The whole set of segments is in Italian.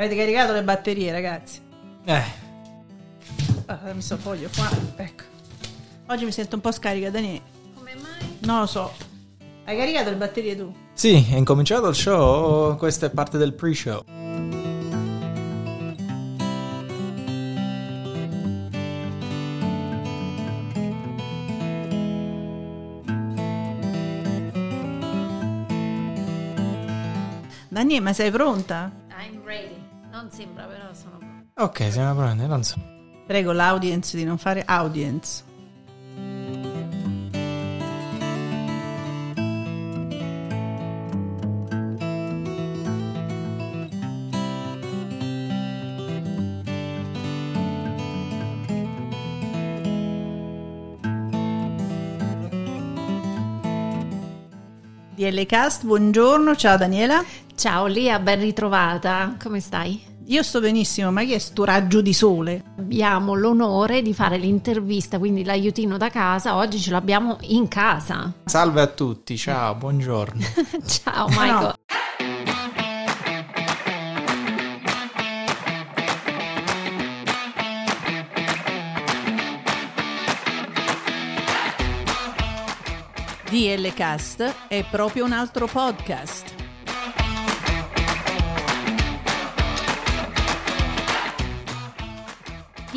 Avete caricato le batterie, ragazzi? Eh, Ah, mi sto foglio qua. Ecco. Oggi mi sento un po' scarica, Daniele. Come mai? Non lo so. Hai caricato le batterie tu? sì, è incominciato il show, questa è parte del pre-show. Daniele, ma sei pronta? I'm ready. Non sembra, però sono. Ok, siamo pronti, non so. Prego l'audience di non fare audience. DL Cast, buongiorno, ciao Daniela. Ciao Lia, ben ritrovata. Come stai? Io sto benissimo, ma che è sto raggio di sole? Abbiamo l'onore di fare l'intervista, quindi l'aiutino da casa. Oggi ce l'abbiamo in casa. Salve a tutti, ciao, buongiorno. Ciao Ma no. Michael. DL Cast è proprio un altro podcast.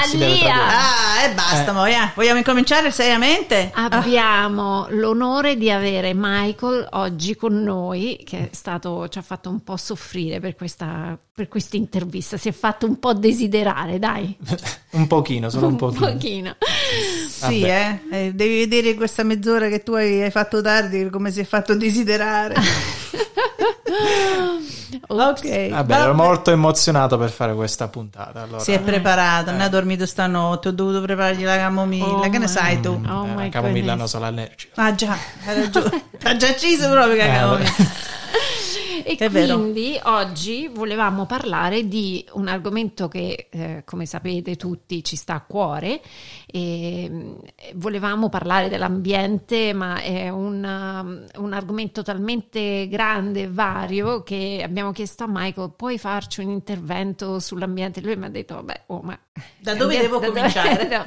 Ah, e basta, Eh. mo, eh. vogliamo incominciare seriamente? Ah, Abbiamo l'onore di avere Michael oggi con noi, che è stato, ci ha fatto un po' soffrire per questa per questa intervista. Si è fatto un po' desiderare, dai. un pochino, solo un pochino. pochino. sì, eh. Eh, Devi vedere questa mezz'ora che tu hai, hai fatto tardi, come si è fatto desiderare. ok. Vabbè, ero molto emozionato per fare questa puntata. Allora. Si è preparato, non ha dormito stanotte, ho dovuto preparargli la camomilla. Oh che ne sai tu? Oh Eh, la camomilla non sono allergico. Ah già, hai ragione. ha già acceso proprio che Eh, camomilla. E È vero. quindi oggi volevamo parlare di un argomento che, eh, come sapete tutti, ci sta a cuore. E, mm, volevamo parlare dell'ambiente, ma è un, um, un argomento talmente grande e vario che abbiamo chiesto a Michael: puoi farci un intervento sull'ambiente? Lui mi ha detto: Vabbè, oh, ma Da dove devo da dove- cominciare? no.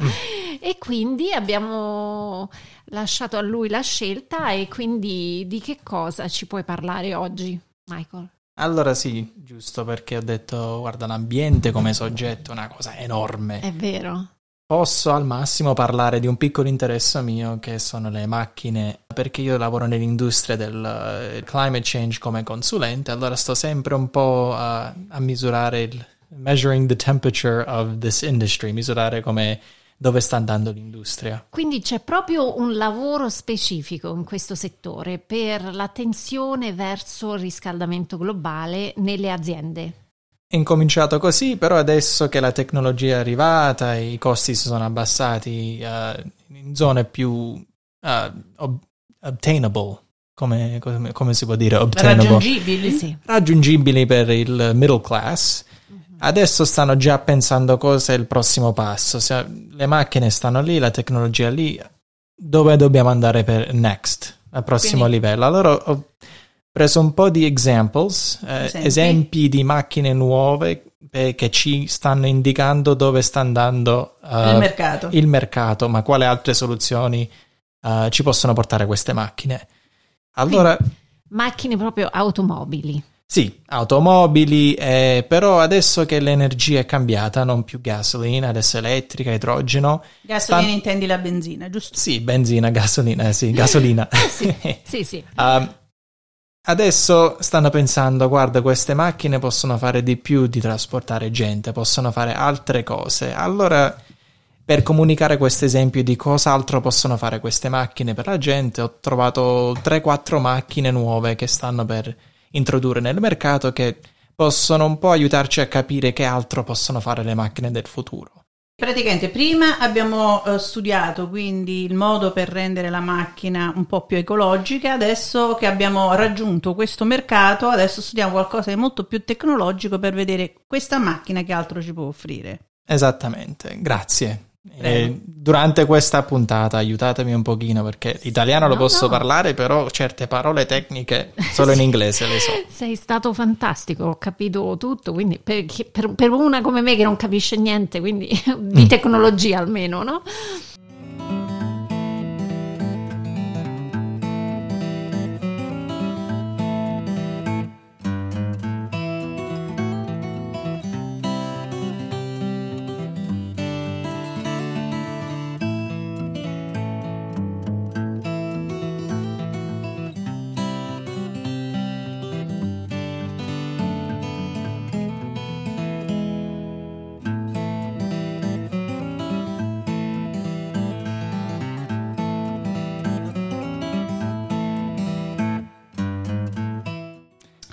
E quindi abbiamo lasciato a lui la scelta. E quindi di che cosa ci puoi parlare oggi, Michael? Allora sì, giusto perché ho detto, guarda, l'ambiente come soggetto è una cosa enorme. È vero. Posso al massimo parlare di un piccolo interesse mio che sono le macchine, perché io lavoro nell'industria del eh, climate change come consulente, allora sto sempre un po' a, a misurare il measuring the temperature of this industry, misurare come dove sta andando l'industria. Quindi c'è proprio un lavoro specifico in questo settore per l'attenzione verso il riscaldamento globale nelle aziende. È incominciato così, però adesso che la tecnologia è arrivata e i costi si sono abbassati eh, in zone più eh, ob- obtainable, come, come- come si può dire obtainable? Raggiungibili. Sì. raggiungibili per il middle class. Adesso stanno già pensando cosa è il prossimo passo. Se le macchine stanno lì, la tecnologia lì, dove dobbiamo andare per next, al prossimo Quindi- livello. Allora ho preso un po' di examples, eh, Esempi. di macchine nuove eh, che ci stanno indicando dove sta andando eh, Il mercato. il mercato, ma quale altre soluzioni eh, ci possono portare queste macchine. Allora, Macchine proprio automobili. Sì, automobili, eh, però adesso che l'energia è cambiata, non più gasolina, adesso elettrica, idrogeno. Gasolina Stan- intendi la benzina, giusto? Sì, benzina, gasolina, eh, sì, gasolina. Sì, sì. Um, adesso stanno pensando, guarda, queste macchine possono fare di più di trasportare gente, possono fare altre cose. Allora per comunicare questo esempio di cosa altro possono fare queste macchine per la gente, ho trovato 3-4 macchine nuove che stanno per introdurre nel mercato che possono un po' aiutarci a capire che altro possono fare le macchine del futuro. Praticamente prima abbiamo eh, studiato quindi il modo per rendere la macchina un po' più ecologica, adesso che abbiamo raggiunto questo mercato, adesso studiamo qualcosa di molto più tecnologico per vedere questa macchina che altro ci può offrire. Esattamente, grazie. E durante questa puntata aiutatemi un pochino perché l'italiano lo No, posso no. parlare, però certe parole tecniche solo in inglese le so. Sei stato fantastico, ho capito tutto, quindi per, per- per una come me che non capisce niente, quindi di tecnologia almeno, no?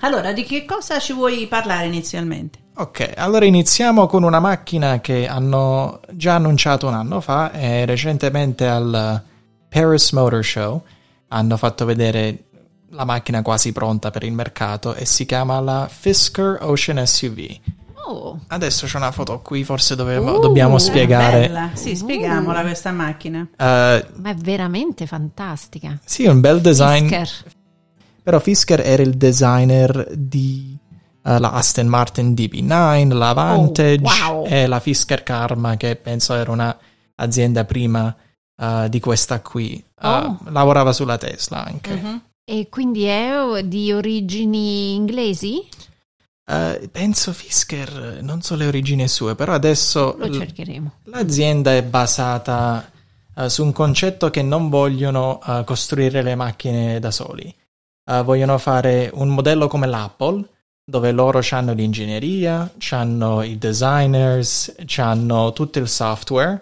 Allora, di che cosa ci vuoi parlare inizialmente? Ok, allora iniziamo con una macchina che hanno già annunciato un anno fa e recentemente al Paris Motor Show hanno fatto vedere la macchina quasi pronta per il mercato e si chiama la Fisker Ocean SUV. Oh, Adesso c'è una foto qui, forse dovevo- Uh, dobbiamo è spiegare. Bella. Sì, spieghiamola questa macchina. Eh, ma è veramente fantastica. sì, un bel design. Fisker. Però Fisker era il designer di eh, la Aston Martin DB9, la Vantage Oh, wow. e la Fisker Karma, che penso era un'azienda prima eh, di questa qui. Eh, Oh. Lavorava sulla Tesla anche. Mhm. E quindi è di origini inglesi? Eh, penso Fisker, non so le origini sue, però adesso Lo l- cercheremo. l'azienda è basata eh, su un concetto che non vogliono eh, costruire le macchine da soli. Eh, vogliono fare un modello come l'Apple, dove loro hanno l'ingegneria, hanno i designers, hanno tutto il software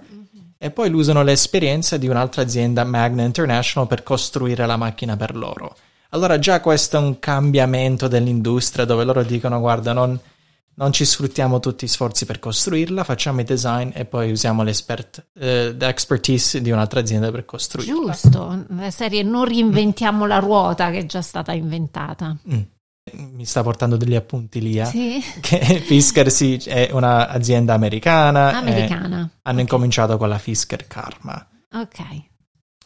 e poi usano l'esperienza di un'altra azienda, Magna International, per costruire la macchina per loro. Allora già questo è un cambiamento dell'industria dove loro dicono guarda non, non ci sfruttiamo tutti gli sforzi per costruirla, facciamo i design e poi usiamo l'espert, eh, l'expertise di un'altra azienda per costruirla. Giusto, la serie non reinventiamo la ruota che è già stata inventata. Mm. Mi sta portando degli appunti lì. eh. Sì, Che Fisker sì, è un'azienda americana. e americana. hanno incominciato con la Fisker Karma. Ok.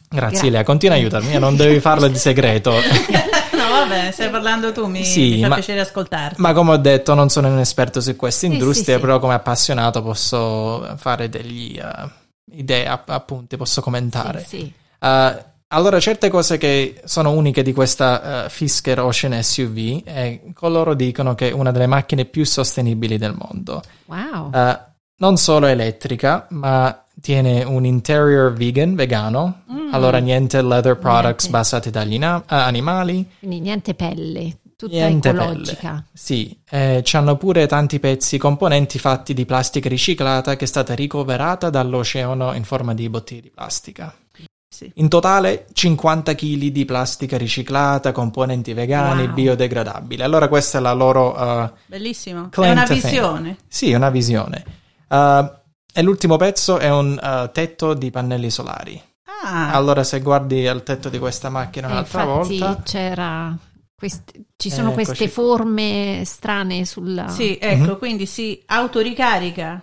Grazie Gra- Lea, continua a aiutarmi, non devi farlo di segreto. Vabbè, stai parlando tu, mi, Sì, mi fa ma- piacere ascoltarti. Ma come ho detto, non sono un esperto su questa industria, sì, sì. però come appassionato posso fare degli eh, idee, app- appunti, posso commentare. Sì, sì. Uh, allora, certe cose che sono uniche di questa uh, Fisker Ocean SUV, è coloro dicono che è una delle macchine più sostenibili del mondo. Wow. Uh, non solo elettrica, ma tiene un interior vegan, vegano. Allora, niente leather products Niente. basati dagli na- uh, animali. Quindi niente pelle, tutta Niente ecologica. pelle. Sì, eh, c'hanno pure tanti pezzi, componenti fatti di plastica riciclata che è stata ricoverata dall'oceano in forma di bottiglie di plastica. Sì. In totale 50 kg di plastica riciclata, componenti vegani, Wow. biodegradabili. Allora questa è la loro... uh, Bellissimo. È una to fame. visione. sì, una visione. Uh, e l'ultimo pezzo è un uh, tetto di pannelli solari. Ah, Allora se guardi al tetto di questa macchina E un'altra infatti volta... c'era queste- ci sono Eccoci queste forme strane sulla... sì, ecco, Mhm. quindi si autoricarica.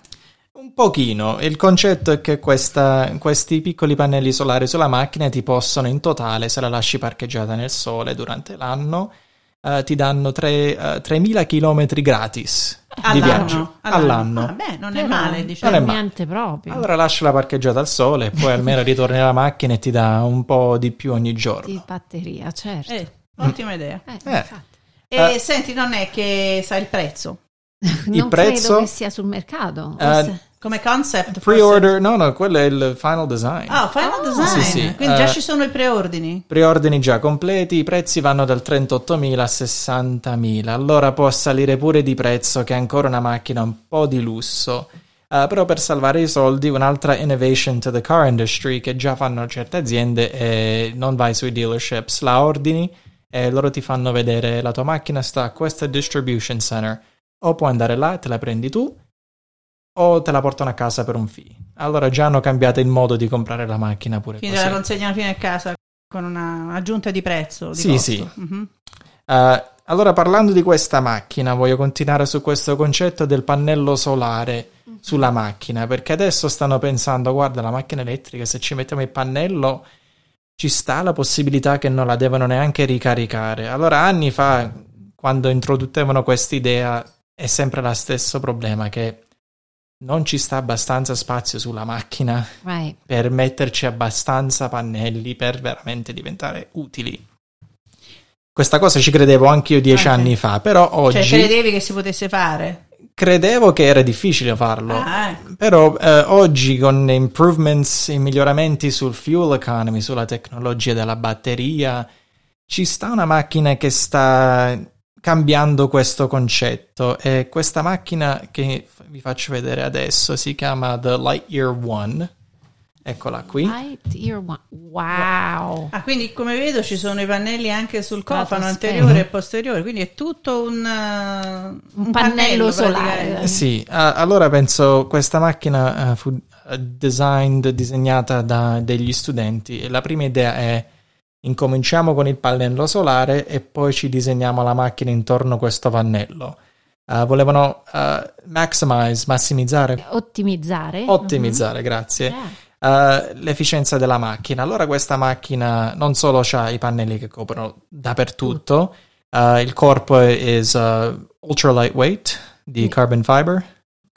Un pochino, il concetto è che questa- questi piccoli pannelli solari sulla macchina ti possono in totale, se la lasci parcheggiata nel sole durante l'anno, eh, ti danno tre- eh, 3.000 km gratis di All'anno. viaggio all'anno. Ah, beh, non è Però male, diciamo. Non è niente proprio. Allora lasciala parcheggiata al sole e poi almeno ritorni alla macchina e ti dà un po' di più ogni giorno. Di batteria, certo. Eh, ottima idea. Eh, Eh. E Eh. senti, non è che sa il prezzo. non prezzo? credo che sia sul mercato. Eh, se- Come concept. forse- Pre-order, no, no, quello è il final design. Ah, final Ah, design. sì, sì, Quindi già eh. ci sono i preordini. Preordini già completi, i prezzi vanno dal 38.000 a 60.000, allora può salire pure di prezzo che è ancora una macchina un po' di lusso. Uh, però per salvare i soldi, un'altra innovation to the car industry che già fanno certe aziende è non vai sui dealerships, la ordini e loro ti fanno vedere la tua macchina sta a questo distribution center. O puoi andare là e te la prendi tu, o te la portano a casa per un fee. Allora già hanno cambiato il modo di comprare la macchina pure Quindi così. la consegnano fino a casa con un'aggiunta di prezzo. Di Sì, costo. sì. Mhm. Uh, allora, parlando di questa macchina, voglio continuare su questo concetto del pannello solare sulla macchina, perché adesso stanno pensando, guarda, la macchina elettrica, se ci mettiamo il pannello, ci sta la possibilità che non la devono neanche ricaricare. Allora, anni fa, quando introducevano questa idea, è sempre lo stesso problema, che non ci sta abbastanza spazio sulla macchina Right. per metterci abbastanza pannelli per veramente diventare utili. Questa cosa ci credevo anch'io dieci Ah, sì. anni fa, però oggi Cioè, credevi che si potesse fare? credevo che era difficile farlo. Ah, ecco. Però eh, oggi con improvements, i miglioramenti sul fuel economy, sulla tecnologia della batteria, ci sta una macchina che sta cambiando questo concetto e questa macchina che vi faccio vedere adesso si chiama The Lightyear One. Eccola qui. Light year one. Wow. Ah, quindi come vedo ci sono i pannelli anche sul cofano anteriore e posteriore, quindi è tutto un, uh, Un pannello solare. praticamente. Sì, ah, allora penso questa macchina eh, fu eh, designed, disegnata da degli studenti e la prima idea è incominciamo con il pannello solare e poi ci disegniamo la macchina intorno a questo pannello. Ah, volevano ah, maximize, massimizzare, Ottimizzare. ottimizzare, grazie, Mhm. Yeah. eh, l'efficienza della macchina. Allora questa macchina non solo ha i pannelli che coprono dappertutto, eh, il corpo è uh, ultra lightweight di carbon fiber,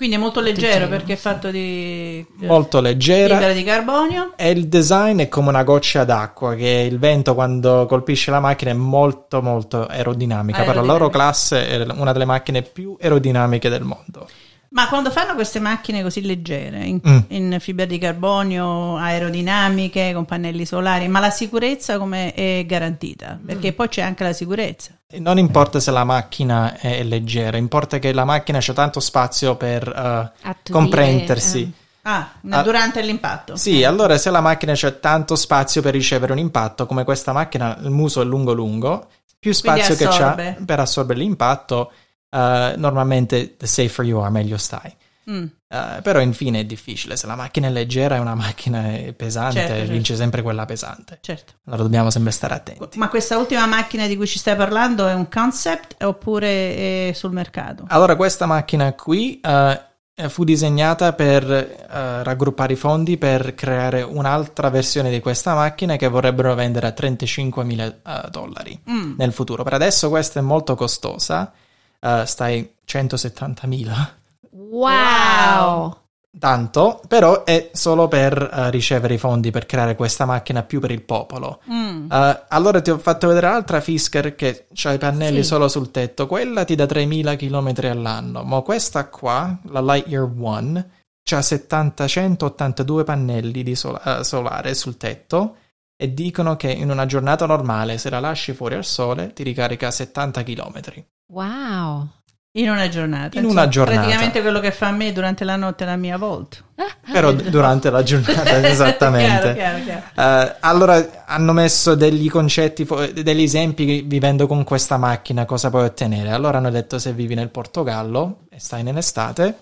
Quindi è molto leggero perché è fatto di molto leggera fibra di carbonio. e il design è come una goccia d'acqua che il vento quando colpisce la macchina è molto molto aerodinamica. Per la loro Aerodinamica. classe è una delle macchine più aerodinamiche del mondo. Ma quando fanno queste macchine così leggere, in, Mm. in fibra di carbonio, aerodinamiche, con pannelli solari, ma la sicurezza come è garantita? Perché poi c'è anche la sicurezza. Non importa se la macchina è leggera, importa che la macchina c'è tanto spazio per eh, Attutire, comprendersi. eh. Ah, Ah. durante l'impatto. Sì, allora se la macchina c'è tanto spazio per ricevere un impatto, come questa macchina, il muso è lungo lungo, più spazio che c'ha assorbe. per assorbere l'impatto, eh, normalmente the safer you are, meglio stai. Mm. Eh, però infine è difficile, se la macchina è leggera e una macchina è pesante, Certo, certo. vince sempre quella pesante. Certo. Allora dobbiamo sempre stare attenti. Ma questa ultima macchina di cui ci stai parlando è un concept oppure è sul mercato? Allora questa macchina qui eh, fu disegnata per eh, raggruppare i fondi per creare un'altra versione di questa macchina che vorrebbero vendere a 35.000 eh, dollari Mm. nel futuro. Per adesso questa è molto costosa, eh, stai 170.000. Wow. Tanto, però è solo per eh, ricevere i fondi per creare questa macchina più per il popolo. Mm. Eh, allora ti ho fatto vedere l'altra Fisker che ha i pannelli Sì. solo sul tetto. Quella ti dà 3000 km all'anno, ma questa qua, la Lightyear One, ha 70, 182 pannelli di sola- solare sul tetto e dicono che in una giornata normale, se la lasci fuori al sole, ti ricarica a 70 km. Wow. In una giornata. In una giornata. Praticamente quello che fa a me durante la notte la mia volta. Però durante la giornata, esattamente. Chiaro, chiaro, chiaro. Eh, allora hanno messo degli concetti, degli esempi che vivendo con questa macchina cosa puoi ottenere. Allora hanno detto se vivi nel Portogallo e stai nell'estate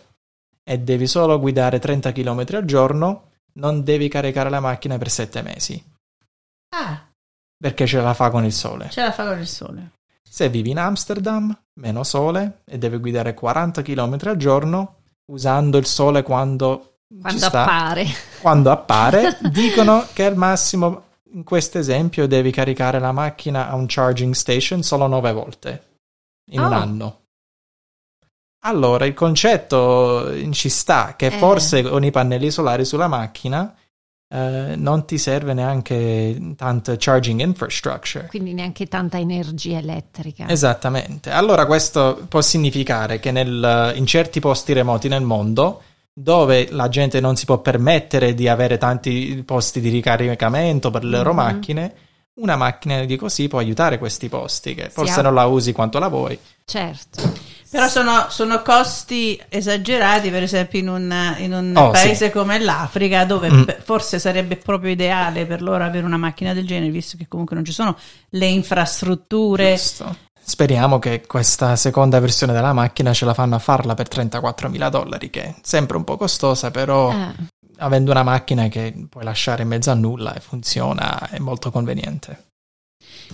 e devi solo guidare 30 km al giorno, non devi caricare la macchina per 7 mesi Ah, perché ce la fa con il sole. ce la fa con il sole. Se vivi in Amsterdam, meno sole e devi guidare 40 km al giorno usando il sole quando, ci Quando sta, appare. quando appare, dicono che al massimo in questo esempio devi caricare la macchina a un charging station solo 9 volte in un Oh. anno. Allora, il concetto ci sta che Eh. forse con i pannelli solari sulla macchina eh, non ti serve neanche tanta charging infrastructure. Quindi neanche tanta energia elettrica. Esattamente. Allora questo può significare che nel- in certi posti remoti nel mondo dove la gente non si può permettere di avere tanti posti di ricaricamento per le loro Mhm. macchine, una macchina di così può aiutare questi posti che forse ha- non la usi quanto la vuoi. Certo. Però sono, sono costi esagerati, per esempio in un, in un Oh, paese sì. come l'Africa, dove Mm. forse sarebbe proprio ideale per loro avere una macchina del genere, visto che comunque non ci sono le infrastrutture. Giusto. Speriamo che questa seconda versione della macchina ce la fanno a farla per 34.000 dollari, che è sempre un po' costosa, però Eh, avendo una macchina che puoi lasciare in mezzo a nulla e funziona è molto conveniente.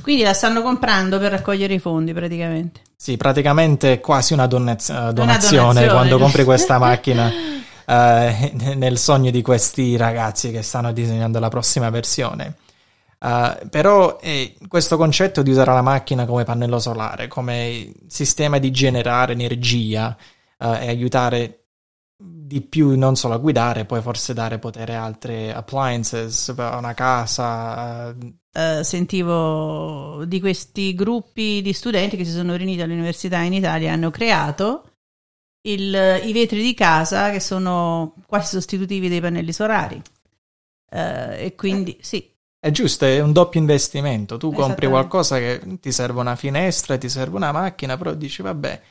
Quindi la stanno comprando per raccogliere i fondi praticamente. Sì, praticamente è quasi una donaz- eh, donazione, donazione, quando compri questa macchina eh, nel sogno di questi ragazzi che stanno disegnando la prossima versione. Eh, però eh, questo concetto di usare la macchina come pannello solare, come sistema di generare energia eh, e aiutare di più non solo a guidare, poi forse dare potere a altre appliances, a una casa, eh, Eh, sentivo di questi gruppi di studenti che si sono riuniti all'università in Italia e hanno creato il- i vetri di casa che sono quasi sostitutivi dei pannelli solari. Eh, e quindi sì, È giusto, è un doppio investimento. Tu compri qualcosa che ti serve una finestra, ti serve una macchina, però dici, vabbè,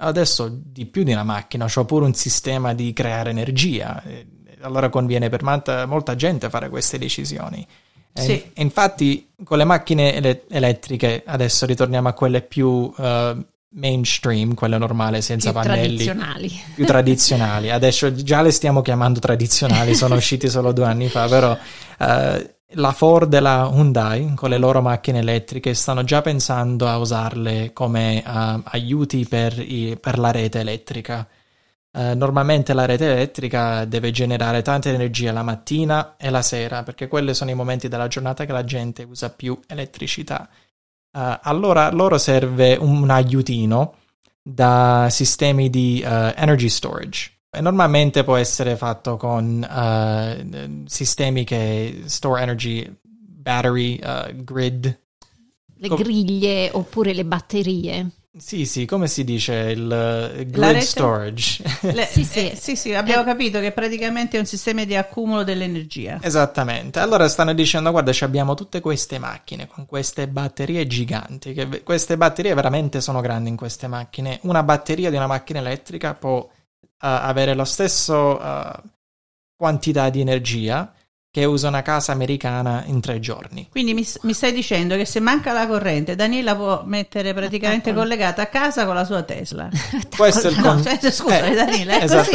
adesso di più di una macchina, ho pure un sistema di creare energia. Allora conviene per molta, molta gente fare queste decisioni. E Sì. in- infatti, con le macchine ele- elettriche, adesso ritorniamo a quelle più eh, mainstream, quelle normali, senza più pannelli tradizionali. più tradizionali. Adesso già le stiamo chiamando tradizionali, sono usciti solo due anni fa, però eh, la Ford e la Hyundai con le loro macchine elettriche stanno già pensando a usarle come eh, aiuti per, i- per la rete elettrica. Eh, normalmente la rete elettrica deve generare tanta energia la mattina e la sera, perché quelli sono i momenti della giornata che la gente usa più elettricità. Eh, allora loro serve un, aiutino da sistemi di eh, energy storage. E normalmente può essere fatto con eh, sistemi che store energy, battery, eh, grid. Le griglie oppure le batterie. Sì, sì, come si dice il eh, grid rete? storage? Le- Sì, sì. eh, sì, sì, abbiamo Eh. capito che praticamente è un sistema di accumulo dell'energia. Esattamente. Allora stanno dicendo: guarda, ci abbiamo tutte queste macchine con queste batterie giganti. Che queste batterie veramente sono grandi in queste macchine. Una batteria di una macchina elettrica può eh, avere lo stesso eh, quantità di energia che usa una casa americana in tre giorni. Quindi mi, mi stai dicendo che se manca la corrente, Daniela può mettere praticamente Attacco. collegata a casa con la sua Tesla. Questo è il No, con- cioè, scusa, eh, Daniela, è così.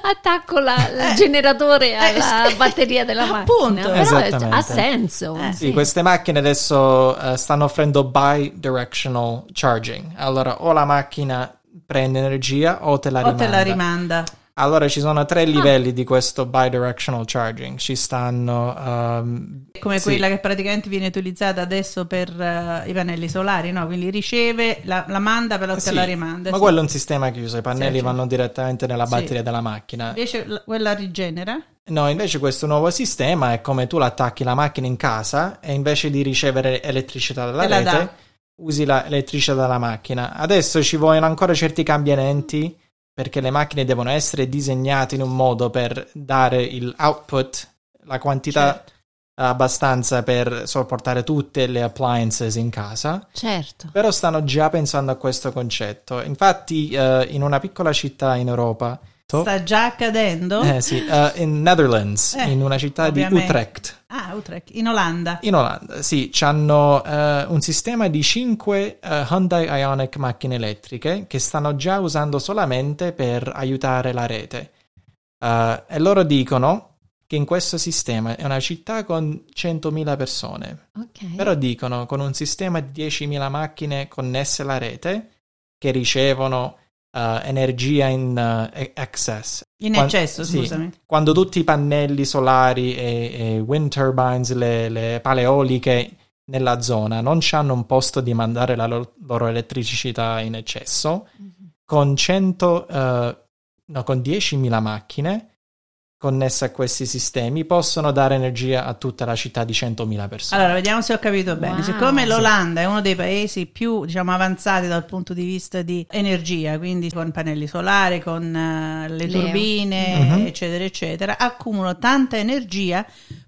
Attacco la- il Eh, generatore alla eh, sì. batteria della macchina. Appunto. Però ha senso. Eh, Sì, queste macchine adesso eh, stanno offrendo bidirectional charging. Allora, o la macchina prende energia o te la O rimanda. te la rimanda. Allora, ci sono tre livelli di questo bidirectional charging. Ci stanno. ehm, Come sì, quella che praticamente viene utilizzata adesso per eh, i pannelli solari, no? Quindi riceve, la, la manda, però te sì, la rimanda. Ma sì. quello è un sistema chiuso, i pannelli vanno direttamente nella batteria della macchina. Invece la- quella rigenera? No, invece questo nuovo sistema è come tu l'attacchi la macchina in casa e invece di ricevere elettricità dalla Te la rete, usi l'elettricità dalla macchina. Adesso ci vogliono ancora certi cambiamenti perché le macchine devono essere disegnate in un modo per dare il output, la quantità Certo. abbastanza per sopportare tutte le appliances in casa. Certo. Però stanno già pensando a questo concetto. Infatti, eh, in una piccola città in Europa, Sta già accadendo? eh, sì, eh, in Netherlands, Eh, in una città ovviamente. di Utrecht, Ah, Utrecht, in Olanda. in Olanda, sì, hanno un sistema di 5 Hyundai Ioniq macchine elettriche che stanno già usando solamente per aiutare la rete. Eh, e loro dicono che in questo sistema è una città con 100.000 persone, Ok. però dicono con un sistema di 10.000 macchine connesse alla rete che ricevono eh, energia in eh, excess. In Quan- eccesso, sì. scusami. Quando tutti i pannelli solari e, e wind turbines, le, le pale eoliche nella zona non hanno un posto di mandare la loro, loro elettricità in eccesso, con 100, eh, no, con 10.000 macchine connesse a questi sistemi possono dare energia a tutta la città di 100.000 persone. Allora, vediamo se ho capito bene. Wow. Siccome l'Olanda è uno dei paesi più, diciamo, avanzati dal punto di vista di energia, quindi con pannelli solari, con eh, le Le- turbine, Mhm. eccetera, eccetera, accumulano tanta energia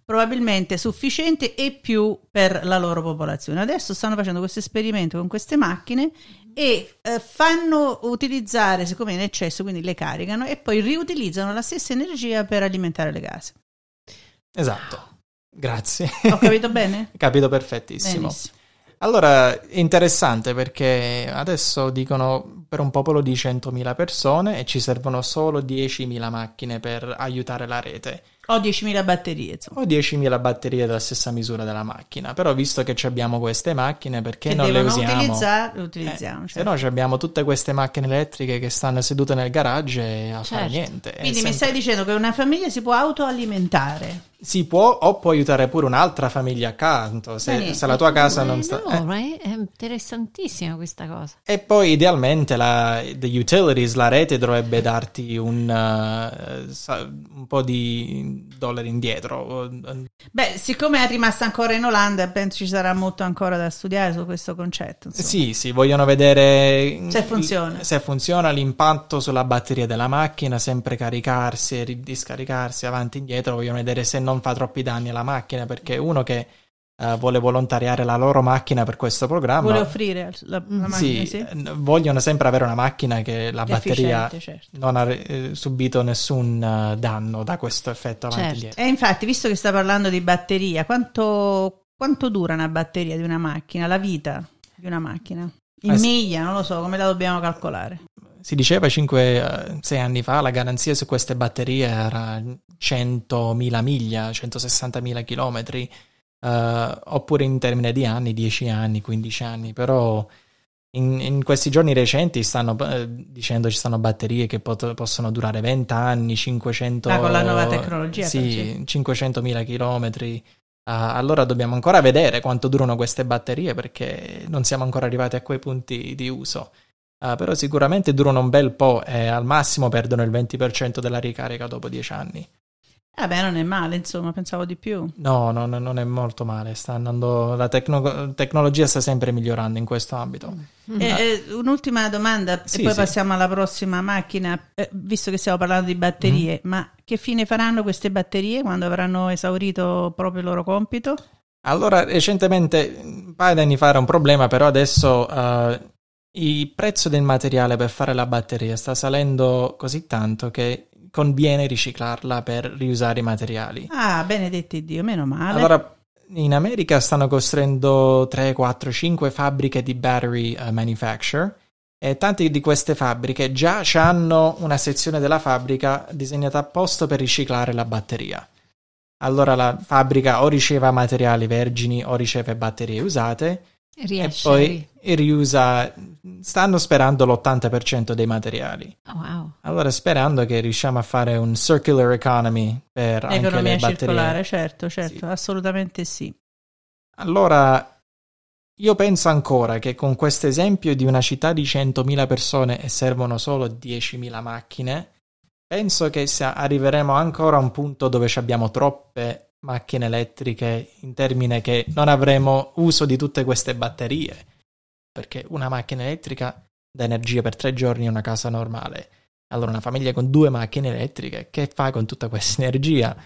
probabilmente sufficiente e più per la loro popolazione. Adesso stanno facendo questo esperimento con queste macchine e eh, fanno utilizzare, siccome in eccesso, quindi le caricano e poi riutilizzano la stessa energia per alimentare le case. Esatto. Grazie. Ho capito bene? capito perfettissimo. Benissimo. Allora, interessante perché adesso dicono per un popolo di 100.000 persone e ci servono solo 10.000 macchine per aiutare la rete. Ho 10.000 batterie, insomma. O 10.000 batterie della stessa misura della macchina, però visto che ci abbiamo queste macchine, perché che non le usiamo? utilizzare, le utilizziamo. Eh, certo. Se no ci abbiamo tutte queste macchine elettriche che stanno sedute nel garage e a fare Certo. niente. È Quindi mi sempre- stai dicendo che una famiglia si può autoalimentare. Si può o può aiutare pure un'altra famiglia accanto, se, Bene. se la tua casa non Eh, sta... no, eh. right? È interessantissima questa cosa. E poi idealmente la the utilities, la rete dovrebbe darti un, sa- un po' di dollari indietro. Beh, siccome è rimasta ancora in Olanda, penso ci sarà molto ancora da studiare su questo concetto. insomma. Sì, sì, vogliono vedere Se funziona. se funziona l'impatto sulla batteria della macchina, sempre caricarsi e ridiscaricarsi avanti e indietro, vogliono vedere se non fa troppi danni alla macchina, perché uno che eh, vuole volontariare la loro macchina per questo programma, Vuole offrire la, la macchina, sì, eh, vogliono sempre avere una macchina che la Che batteria certo. non ha eh, subito nessun eh, danno da questo effetto avanti e Certo. E infatti, visto che sta parlando di batteria, quanto, quanto dura una batteria di una macchina? La vita di una macchina? In Eh miglia, non lo so, come la dobbiamo calcolare? Si diceva 5-6 anni fa la garanzia su queste batterie era 100.000 miglia, 160.000 chilometri, eh, oppure in termini di anni, 10 anni, 15 anni, però in, in questi giorni recenti stanno eh, dicendo ci stanno batterie che pot- possono durare 20 anni, 500... Ah, con la nuova tecnologia, Sì, 500.000 chilometri. Ah, allora dobbiamo ancora vedere quanto durano queste batterie perché non siamo ancora arrivati a quei punti di uso. Ah, però sicuramente durano un bel po' e al massimo perdono il 20% della ricarica dopo 10 anni. Vabbè, non è male, insomma, pensavo di più. No, no, no, non è molto male. Sta andando, la tecno- tecnologia sta sempre migliorando in questo ambito. Eh, eh, un'ultima domanda Sì, e poi sì. passiamo alla prossima macchina. Eh, visto che stiamo parlando di batterie, Mhm. ma che fine faranno queste batterie quando avranno esaurito proprio il loro compito? Allora, recentemente, un paio di anni fa era un problema, però adesso eh, il prezzo del materiale per fare la batteria sta salendo così tanto che conviene riciclarla per riusare i materiali. Ah, benedetti Dio, meno male. Allora, in America stanno costruendo 3, 4, 5 fabbriche di battery eh, manufacture e tante di queste fabbriche già hanno una sezione della fabbrica disegnata apposta per riciclare la batteria. Allora la fabbrica o riceve materiali vergini o riceve batterie usate Riesce. e poi riusa, stanno sperando l'80% dei materiali. Oh, wow. Allora sperando che riusciamo a fare un circular economy per anche Economia le batterie. circolare, certo, certo, Sì. assolutamente sì. Allora, io penso ancora che con questo esempio di una città di 100.000 persone e servono solo 10.000 macchine, penso che se arriveremo ancora a un punto dove ci abbiamo troppe macchine elettriche in termine che non avremo uso di tutte queste batterie, perché una macchina elettrica dà energia per tre giorni in una casa normale. Allora una famiglia con due macchine elettriche, che fa con tutta questa energia?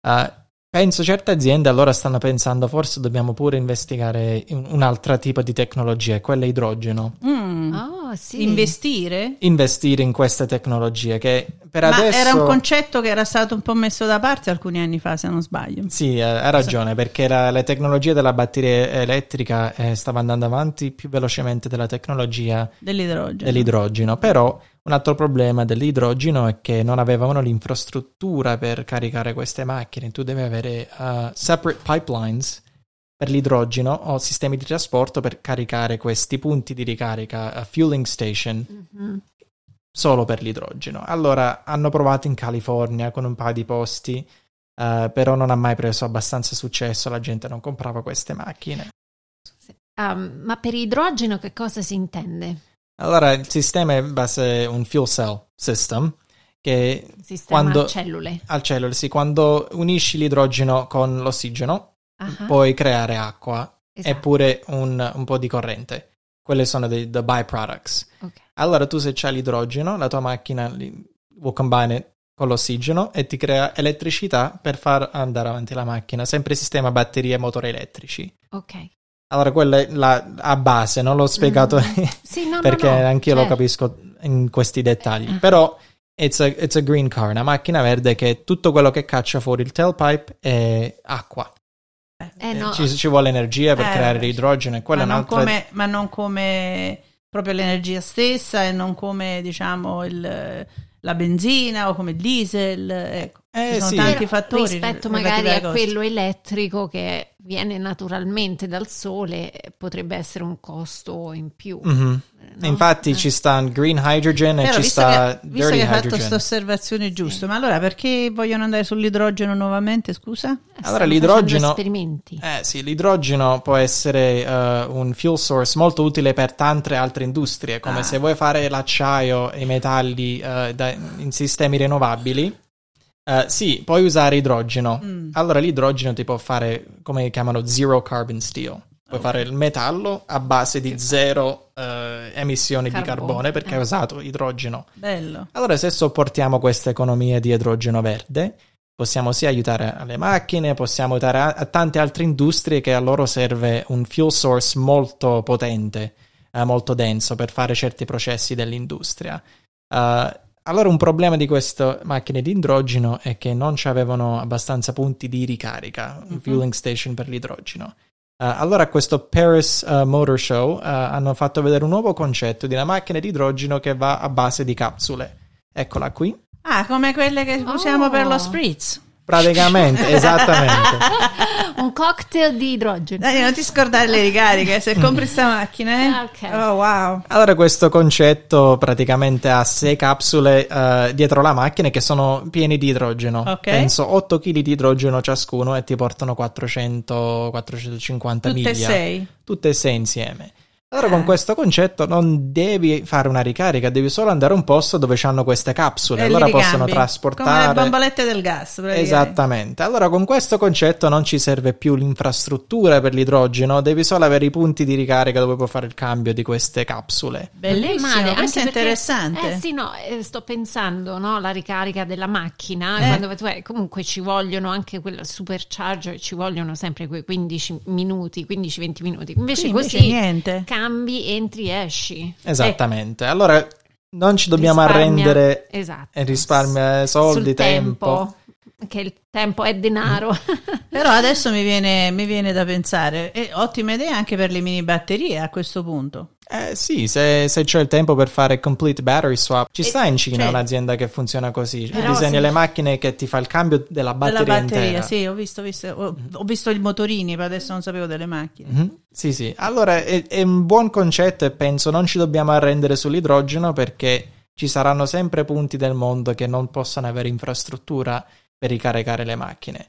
Eh, penso certe aziende allora stanno pensando forse dobbiamo pure investigare in un altro tipo di tecnologia, quella idrogeno. Mm. Oh, sì. Investire? Investire in queste tecnologie che per Ma adesso... era un concetto che era stato un po' messo da parte alcuni anni fa, se non sbaglio. Sì, eh, ha ragione, perché la, la tecnologia della batteria elettrica eh, stava andando avanti più velocemente della tecnologia Dell'idrogeno. dell'idrogeno, però un altro problema dell'idrogeno è che non avevano l'infrastruttura per caricare queste macchine, tu devi avere uh, separate pipelines per l'idrogeno o sistemi di trasporto per caricare questi punti di ricarica, a fueling station, Mhm. solo per l'idrogeno. Allora hanno provato in California con un paio di posti, eh, però non ha mai preso abbastanza successo, la gente non comprava queste macchine. Um, ma per idrogeno che cosa si intende? Allora il sistema è base un fuel cell system che Sistema Quando- cellule. al cellule, sì, quando unisci l'idrogeno con l'ossigeno Ah, puoi creare acqua esatto. eppure un, un po' di corrente. Quelle sono dei the byproducts. Ok. Allora tu se c'hai l'idrogeno, la tua macchina li- will combine it con l'ossigeno e ti crea elettricità per far andare avanti la macchina, sempre sistema batterie e motori elettrici. Ok. Allora, quella è la a base, non l'ho spiegato Mm. Sì, no, no, perché no, anch'io lo certo. capisco in questi dettagli. Eh. Però it's a, it's a green car, una macchina verde che tutto quello che caccia fuori il tailpipe è acqua. Eh, no. Ci, ci vuole energia per Eh, creare l'idrogeno e quella ma, è non un'altra... come, ma non come proprio l'energia stessa e non come diciamo il- la benzina o come il diesel. Ecco. Eh, Ci sono sì. tanti Però fattori rispetto magari a quello elettrico che viene naturalmente dal sole potrebbe essere un costo in più. Mhm. eh, no? Infatti Eh. ci sta green hydrogen e Però ci visto sta che, visto dirty che hai fatto hydrogen. questa osservazione giusta, ma allora perché vogliono andare sull'idrogeno nuovamente? Scusa? Eh, Allora, l'idrogeno- facendo esperimenti. Eh sì, l'idrogeno può essere eh, un fuel source molto utile per tante altre industrie, come Ah. se vuoi fare l'acciaio e i metalli eh, da- in sistemi rinnovabili. Eh, sì, puoi usare idrogeno. Mm. Allora l'idrogeno ti può fare, come chiamano, zero carbon steel. Puoi Ok. fare il metallo a base di zero eh, emissioni di Carbone, carbone perché eh. hai usato idrogeno. Bello. Allora, se sopportiamo questa economia di idrogeno verde, possiamo sia aiutare alle macchine, possiamo aiutare a, a tante altre industrie che a loro serve un fuel source molto potente, eh, molto denso per fare certi processi dell'industria. Eh, allora, un problema di queste macchine di idrogeno è che non avevano abbastanza punti di ricarica, un Mhm. fueling station per l'idrogeno. Eh, allora a questo Paris eh, Motor Show eh, hanno fatto vedere un nuovo concetto di una macchina di idrogeno che va a base di capsule. Eccola qui. Ah, come quelle che usiamo per lo Oh. spritz. Praticamente, esattamente. un cocktail di idrogeno. Dai, non ti scordare le ricariche se compri sta macchina, eh? Ah, ok. Oh, wow. Allora questo concetto praticamente ha sei capsule eh, dietro la macchina che sono piene di idrogeno. Ok. Penso 8 kg di idrogeno ciascuno e ti portano 400-450 Tutte miglia. e sei. tutte e sei insieme. Allora, con questo concetto non devi fare una ricarica, devi solo andare a un posto dove hanno queste capsule. E allora li possono trasportare. Come le bombolette del gas. Esattamente. Allora, con questo concetto non ci serve più l'infrastruttura per l'idrogeno, devi solo avere i punti di ricarica dove puoi fare il cambio di queste capsule. Bellissimo, male, questo è anche perché- interessante. Eh sì, no, eh, sto pensando, no, la ricarica della macchina, Eh. quando tu hai- comunque ci vogliono anche quel supercharger, ci vogliono sempre quei 15 minuti, 15-20 minuti. Invece Qui invece così niente. Cambi, entri, esci. Esattamente. Allora, non ci dobbiamo Risparmia- arrendere Esatto. e risparmia soldi, Sul tempo. Che il tempo è denaro. Però adesso mi viene, mi viene da pensare, e ottima idea anche per le mini batterie a questo punto. Eh sì, se, se c'è il tempo per fare complete battery swap, ci E- sta in Cina cioè- un'azienda che funziona così, Però disegna sì. le macchine che ti fa il cambio della batteria, Della batteria, intera. sì, ho visto, visto- ho, ho visto i motorini, ma adesso non sapevo delle macchine. Mhm, Sì, sì. Allora è, è un buon concetto e penso non ci dobbiamo arrendere sull'idrogeno perché ci saranno sempre punti del mondo che non possano avere infrastruttura per ricaricare le macchine.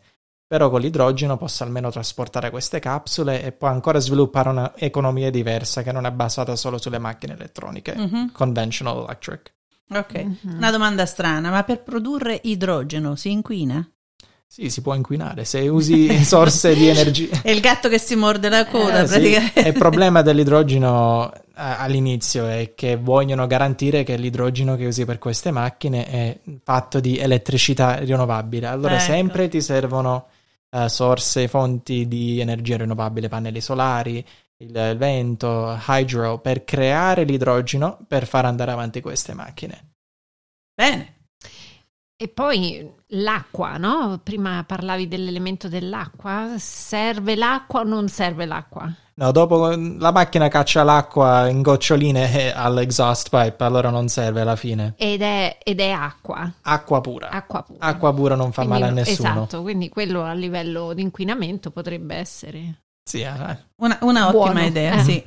Però con l'idrogeno posso almeno trasportare queste capsule e poi ancora sviluppare un'economia diversa che non è basata solo sulle macchine elettroniche, Mhm. conventional electric. Ok, Mhm. una domanda strana, ma per produrre idrogeno si inquina? Sì, si può inquinare se usi sorse di energia. È il gatto che si morde la coda, Eh, sì. praticamente. Il problema dell'idrogeno all'inizio è che vogliono garantire che l'idrogeno che usi per queste macchine è fatto di elettricità rinnovabile. Allora Ecco. sempre ti servono eh, sorse, fonti di energia rinnovabile, pannelli solari, il vento, hydro, per creare l'idrogeno per far andare avanti queste macchine. Bene. E poi l'acqua, no? Prima parlavi dell'elemento dell'acqua. Serve l'acqua o non serve l'acqua? No, dopo la macchina caccia l'acqua in goccioline eh, all'exhaust pipe, allora non serve alla fine. Ed è, ed è acqua. Acqua pura. Acqua pura. Acqua pura non fa Quindi male a no- nessuno. Esatto, quindi quello a livello di inquinamento potrebbe essere. Sì, eh. Una, una ottima Buono. idea, Eh. sì.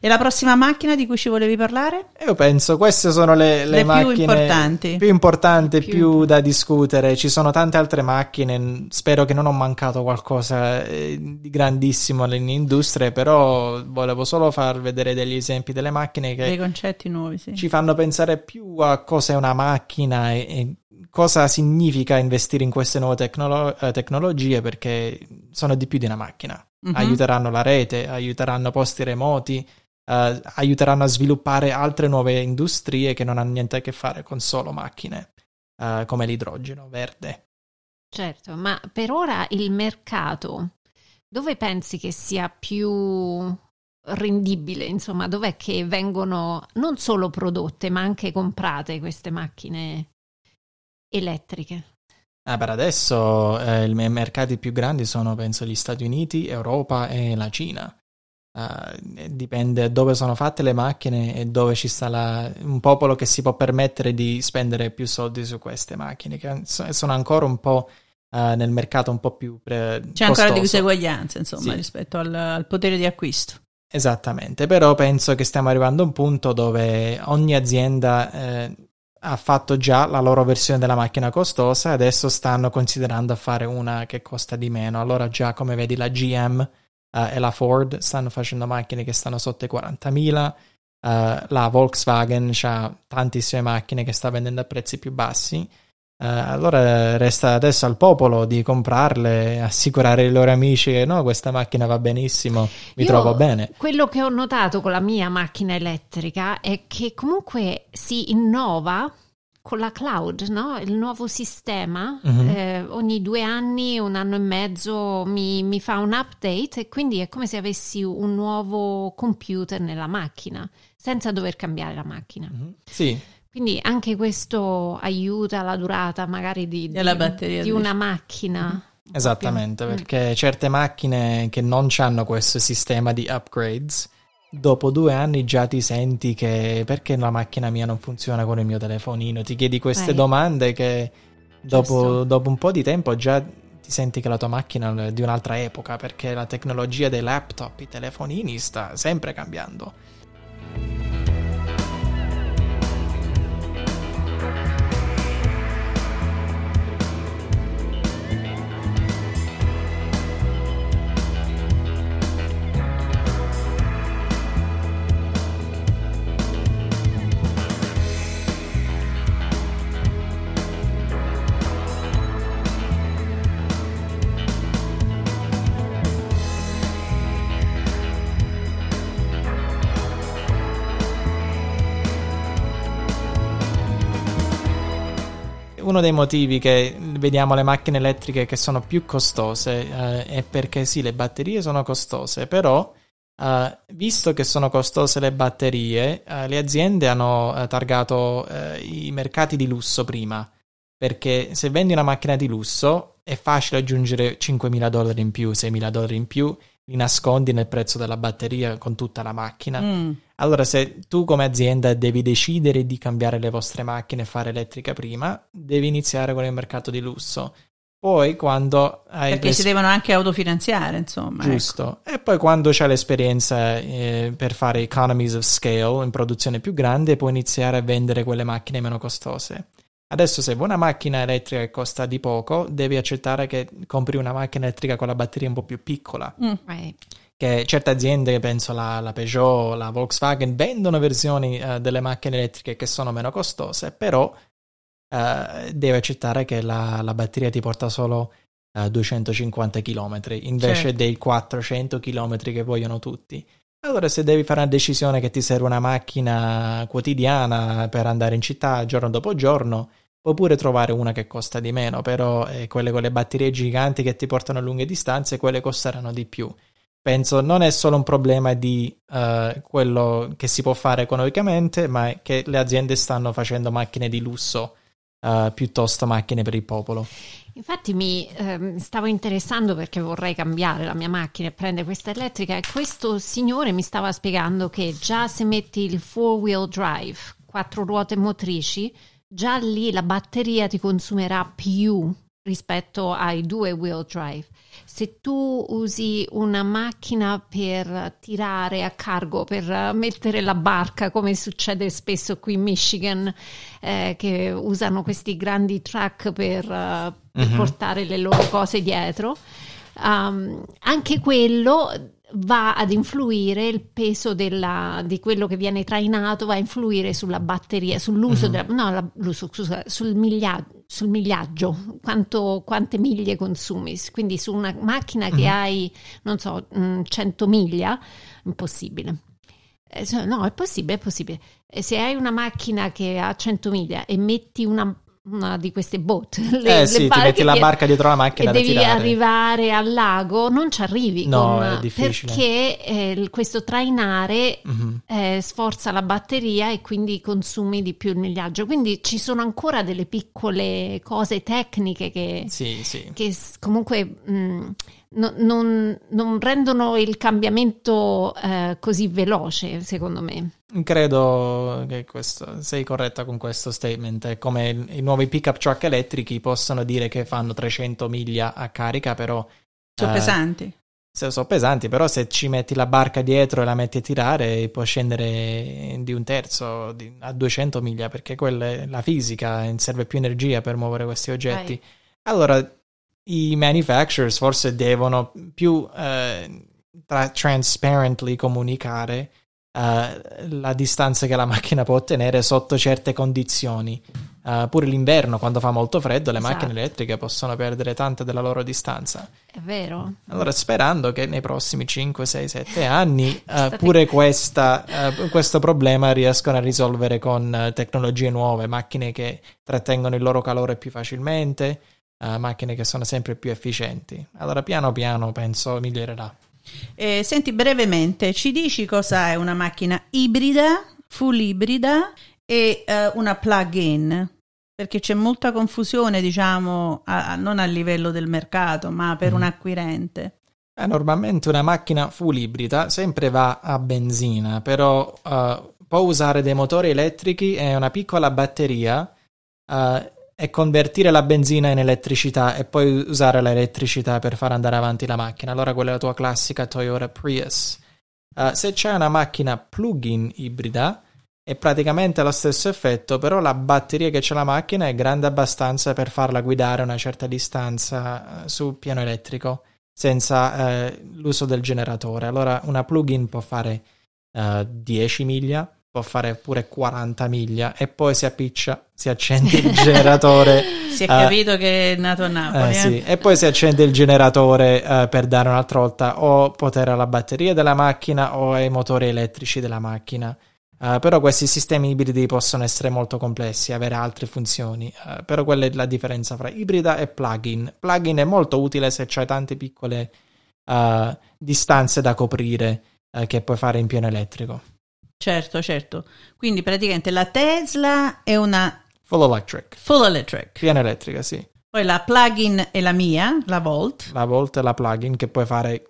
E la prossima macchina di cui ci volevi parlare? Io penso queste sono le, le Le più macchine importanti. più importanti, Più più da discutere. Ci sono tante altre macchine. Spero che non ho mancato qualcosa eh, di grandissimo nelle industrie, però volevo solo far vedere degli esempi delle macchine che Dei concetti nuovi, sì. ci fanno pensare più a cosa è una macchina e, e cosa significa investire in queste nuove tecnolo- eh, tecnologie perché sono di più di una macchina. Mhm. Aiuteranno la rete, aiuteranno posti remoti, eh, aiuteranno a sviluppare altre nuove industrie che non hanno niente a che fare con solo macchine. uh, come l'idrogeno verde. Certo, ma per ora il mercato dove pensi che sia più rendibile? Insomma, dov'è che vengono non solo prodotte, ma anche comprate queste macchine elettriche? Ah, per adesso eh, i mercati più grandi sono, penso, gli Stati Uniti, Europa e la Cina. Uh, dipende dove sono fatte le macchine e dove ci sta la, un popolo che si può permettere di spendere più soldi su queste macchine, che sono ancora un po' uh, nel mercato un po' più pre- C'è costoso. ancora diseguaglianza, insomma, Sì. rispetto al, al potere di acquisto. Esattamente, però penso che stiamo arrivando a un punto dove ogni azienda eh, ha fatto già la loro versione della macchina costosa e adesso stanno considerando a fare una che costa di meno. Allora già come vedi la GM eh, e la Ford stanno facendo macchine che stanno sotto i 40.000, eh, la Volkswagen ha tantissime macchine che sta vendendo a prezzi più bassi. Eh, allora resta adesso al popolo di comprarle, assicurare ai loro amici che no, questa macchina va benissimo, mi Io- trovo bene. Quello che ho notato con la mia macchina elettrica è che comunque si innova con la cloud, no? Il nuovo sistema. Mhm. eh, ogni due anni, un anno e mezzo mi, mi fa un update e quindi è come se avessi un nuovo computer nella macchina, senza dover cambiare la macchina. Mhm. Sì, Quindi anche questo aiuta la durata magari di, di- batteria, di una macchina. esattamente, Mm. perché certe macchine che non hanno questo sistema di upgrades, dopo due anni già ti senti che perché la macchina mia non funziona con il mio telefonino, ti chiedi queste Eh. domande che dopo, dopo un po' di tempo già ti senti che la tua macchina è di un'altra epoca, perché la tecnologia dei laptop, i telefonini sta sempre cambiando. Uno dei motivi che vediamo le macchine elettriche che sono più costose eh, è perché sì, le batterie sono costose, però eh, visto che sono costose le batterie, eh, le aziende hanno eh, targato eh, i mercati di lusso prima, perché se vendi una macchina di lusso è facile aggiungere 5.000 dollari in più, 6.000 dollari in più, li nascondi nel prezzo della batteria con tutta la macchina. Mm. Allora, se tu come azienda devi decidere di cambiare le vostre macchine e fare elettrica prima, devi iniziare con il mercato di lusso. Poi, quando hai Perché si devono anche autofinanziare, insomma. ecco. Giusto. E poi quando c'è l'esperienza eh, per fare economies of scale in produzione più grande, puoi iniziare a vendere quelle macchine meno costose. Adesso, se vuoi una macchina elettrica che costa di poco, devi accettare che compri una macchina elettrica con la batteria un po' più piccola Mm. Eh, che certe aziende, penso la, la Peugeot, la Volkswagen, vendono versioni eh, delle macchine elettriche che sono meno costose, però eh, devi accettare che la, la batteria ti porta solo eh, 250 km invece Certo. dei 400 km che vogliono tutti. Allora, se devi fare una decisione che ti serve una macchina quotidiana per andare in città giorno dopo giorno, puoi pure trovare una che costa di meno, però eh, quelle con le batterie giganti che ti portano a lunghe distanze, quelle costeranno di più penso non è solo un problema di eh, quello che si può fare economicamente, ma è che le aziende stanno facendo macchine di lusso eh, piuttosto macchine per il popolo. Infatti mi ehm, stavo interessando perché vorrei cambiare la mia macchina e prendere questa elettrica e questo signore mi stava spiegando che già se metti il four wheel drive, quattro ruote motrici, già lì la batteria ti consumerà più rispetto ai due wheel drive. Se tu usi una macchina per tirare a cargo, per mettere la barca, come succede spesso qui in Michigan, eh, che usano questi grandi truck per, eh, per Mhm. portare le loro cose dietro, um, anche quello va ad influire il peso della- di quello che viene trainato, va a influire sulla batteria, sull'uso, Mhm. della, no, la- l'uso, scusa, sul, miglia- sul migliaggio, quanto, quante miglia consumi. Quindi su una macchina che Mhm. hai, non so, mm, 100 miglia, impossibile. Eh, No, è possibile, è possibile. E se hai una macchina che ha 100 miglia e metti una una di queste boat. Le, eh sì, ti metti la barca dietro la macchina e devi tirare. arrivare al lago, non ci arrivi no, con, è difficile. perché eh, questo trainare mm-hmm. eh, sforza la batteria e quindi consumi di più il migliaggio. Quindi ci sono ancora delle piccole cose tecniche che, sì, sì. che comunque mh, mm, no, non, non, rendono il cambiamento eh, così veloce, secondo me. Credo che questo, sei corretta con questo statement. È come i nuovi pickup truck elettrici possono dire che fanno 300 miglia a carica, però. Sono eh, pesanti. Se sono pesanti, però se ci metti la barca dietro e la metti a tirare, può scendere di un terzo di, a 200 miglia, perché quella è la fisica, serve più energia per muovere questi oggetti. Right. Allora, i manufacturers forse devono più eh, tra- transparently comunicare uh, la distanza che la macchina può ottenere sotto certe condizioni. Uh, pure l'inverno, quando fa molto freddo, le esatto. macchine elettriche possono perdere tante della loro distanza. È vero. Allora, sperando che nei prossimi 5, 6, 7 anni uh, pure questa, questo problema riescano a risolvere con tecnologie nuove, macchine che trattengono il loro calore più facilmente, macchine che sono sempre più efficienti. Allora, piano piano penso migliorerà. Eh, senti brevemente, ci dici cosa è una macchina ibrida, full ibrida e eh, una plug-in? Perché c'è molta confusione, diciamo, a, a, non a livello del mercato, ma per mm. un acquirente. Eh, normalmente una macchina full ibrida sempre va a benzina, però uh, può usare dei motori elettrici e una piccola batteria uh, è convertire la benzina in elettricità e poi usare l'elettricità per far andare avanti la macchina. Allora quella è la tua classica Toyota Prius. Uh, se c'è una macchina plug-in ibrida, è praticamente lo stesso effetto, però la batteria che c'è la macchina è grande abbastanza per farla guidare una certa distanza uh, sul piano elettrico senza uh, l'uso del generatore. Allora una plug-in può fare 10 miglia, può fare pure 40 miglia e poi si appiccia, si accende il generatore. si è capito uh, che è nato a Napoli. Eh, sì. E poi si accende il generatore uh, per dare un'altra volta o potere alla batteria della macchina o ai motori elettrici della macchina. Uh, però questi sistemi ibridi possono essere molto complessi, avere altre funzioni. però quella è la differenza fra ibrida e plug-in. Plug-in è molto utile se c'hai tante piccole distanze da coprire che puoi fare in pieno elettrico. Certo, certo. Quindi praticamente la Tesla è una full electric. Full electric. Piena elettrica, sì. Poi la plug-in è la mia, la Volt. La Volt è la plug-in che puoi fare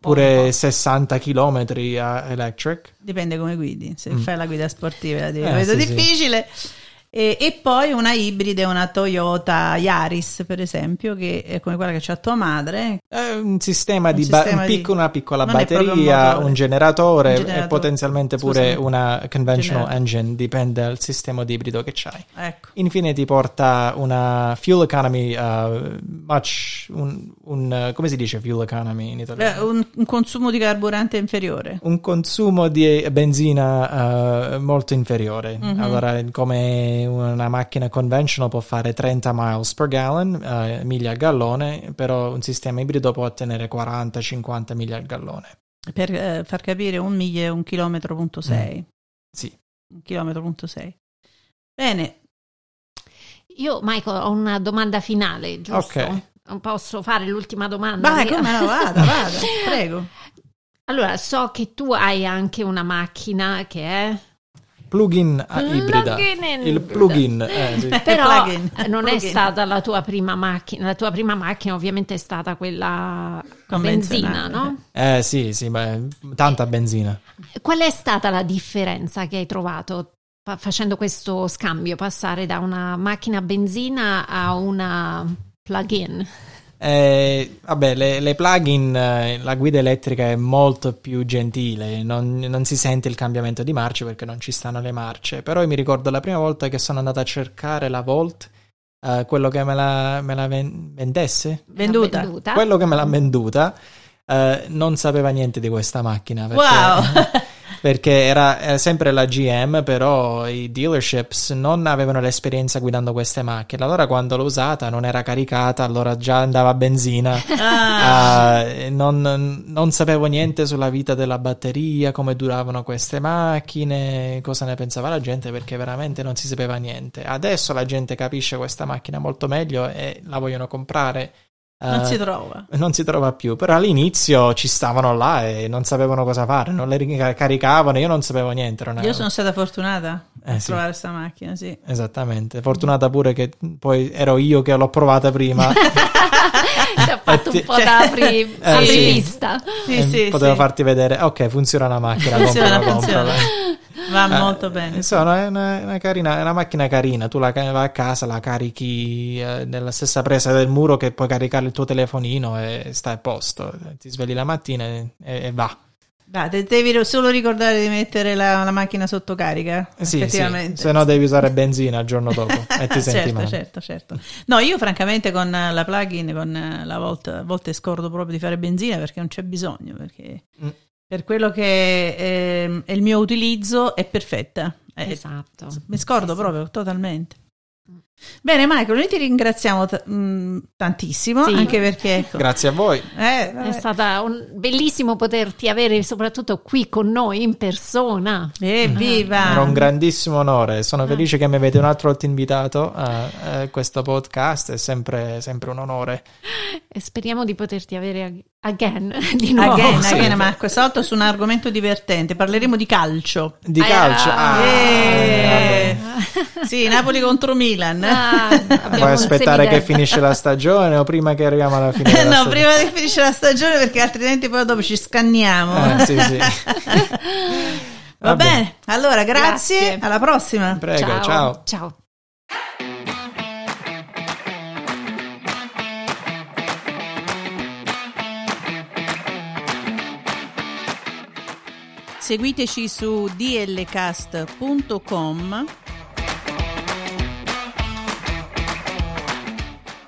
pure 60 km a electric. Dipende come guidi. Se mm. fai la guida sportiva, è eh, sì, difficile. Sì. E, e, poi una ibrida, una Toyota Yaris, per esempio, che è come quella che c'ha tua madre. È un sistema un di, ba- un pic- una piccola batteria, un generatore, un generatore, e potenzialmente pure Scusami. una conventional generatore. engine, dipende dal sistema di ibrido che c'hai. Ecco. Infine ti porta una fuel economy uh, much, un, come si dice fuel economy in italiano? Eh, un, un, consumo di carburante inferiore. Un consumo di benzina uh, molto inferiore. Mm-hmm. Allora, come una macchina conventional può fare 30 miles per gallon, uh, miglia al gallone, però un sistema ibrido può ottenere 40-50 miglia al gallone. Per eh, far capire un miglio è un chilometro punto 6. Mm. Sì. Un chilometro punto 6. Bene. Io, Michael, ho una domanda finale, giusto? Ok. Non posso fare l'ultima domanda? Vai, come no, vada, vada, prego. Allora, so che tu hai anche una macchina che è plugin ibrida. Il plugin. Eh, sì. Però plugin. non plugin. è stata la tua prima macchina. La tua prima macchina ovviamente è stata quella a benzina, no? Eh sì, sì, beh, tanta benzina. Qual è stata la differenza che hai trovato facendo questo scambio, passare da una macchina a benzina a una plug-in? Eh, vabbè, le, le plugin, eh, la guida elettrica è molto più gentile, non, non, si sente il cambiamento di marce perché non ci stanno le marce. Però io mi ricordo la prima volta che sono andato a cercare la Volt, eh, quello che me la, me la ven- vendesse, venduta. venduta. quello che me l'ha venduta, eh, non sapeva niente di questa macchina. Perché, wow! perché era, sempre la GM, però i dealerships non avevano l'esperienza guidando queste macchine. Allora quando l'ho usata non era caricata, allora già andava a benzina. Ah. Uh, non, non sapevo niente sulla vita della batteria, come duravano queste macchine, cosa ne pensava la gente, perché veramente non si sapeva niente. Adesso la gente capisce questa macchina molto meglio e la vogliono comprare. Non Uh, si trova. non si trova più, però all'inizio ci stavano là e non sapevano cosa fare, non le rica- caricavano, io non sapevo niente. non Io avevo- sono stata fortunata a Eh, sì. trovare questa macchina, sì. Esattamente, fortunata pure che poi ero io che l'ho provata prima fatto un po' da apri, Eh, apripista. Sì, e sì, potevo sì. farti vedere, ok, funziona la macchina, Funziona, comprala, funziona. comprala. Va Eh, molto bene. Insomma, è una, una carina, è una macchina carina. Tu la vai a casa, la carichi eh, nella stessa presa del muro che puoi caricare il tuo telefonino e stai a posto. Ti svegli la mattina e, e va. Va, te- devi solo ricordare di mettere la, la macchina sotto carica. Sì, sì, effettivamente. se no devi usare benzina il giorno dopo e ti senti certo, male. certo, certo. No, io francamente con eh, la plugin, con eh, la Volt, a volte scordo proprio di fare benzina perché non c'è bisogno, perché Mm. per quello che ehm, è il mio utilizzo è perfetta. Eh, Esatto. Mi scordo Sì, sì. proprio totalmente. Bene, Michael, noi ti ringraziamo t- mh, tantissimo, Sì. anche perché ecco, Grazie a voi. eh, È stato un bellissimo poterti avere soprattutto qui con noi in persona. Evviva! Era un grandissimo onore. Ah. Sono felice che mi avete un altro volta invitato a, a questo podcast. È sempre, sempre un onore. E speriamo di poterti avere ag- again di nuovo. Again, Sì. again, ma questa volta su un argomento divertente. Parleremo di calcio. Di Ah, calcio. Ah, eh. vabbè. Sì, Napoli contro Milan. Ah, Vuoi aspettare che finisce la stagione o prima che arriviamo alla fine? della no, stagione? prima che finisce la stagione perché altrimenti poi dopo ci scanniamo. Eh, sì, sì. Va, Va bene. allora grazie, Grazie. alla prossima. Prego, ciao. Ciao. Seguiteci su dlcast.com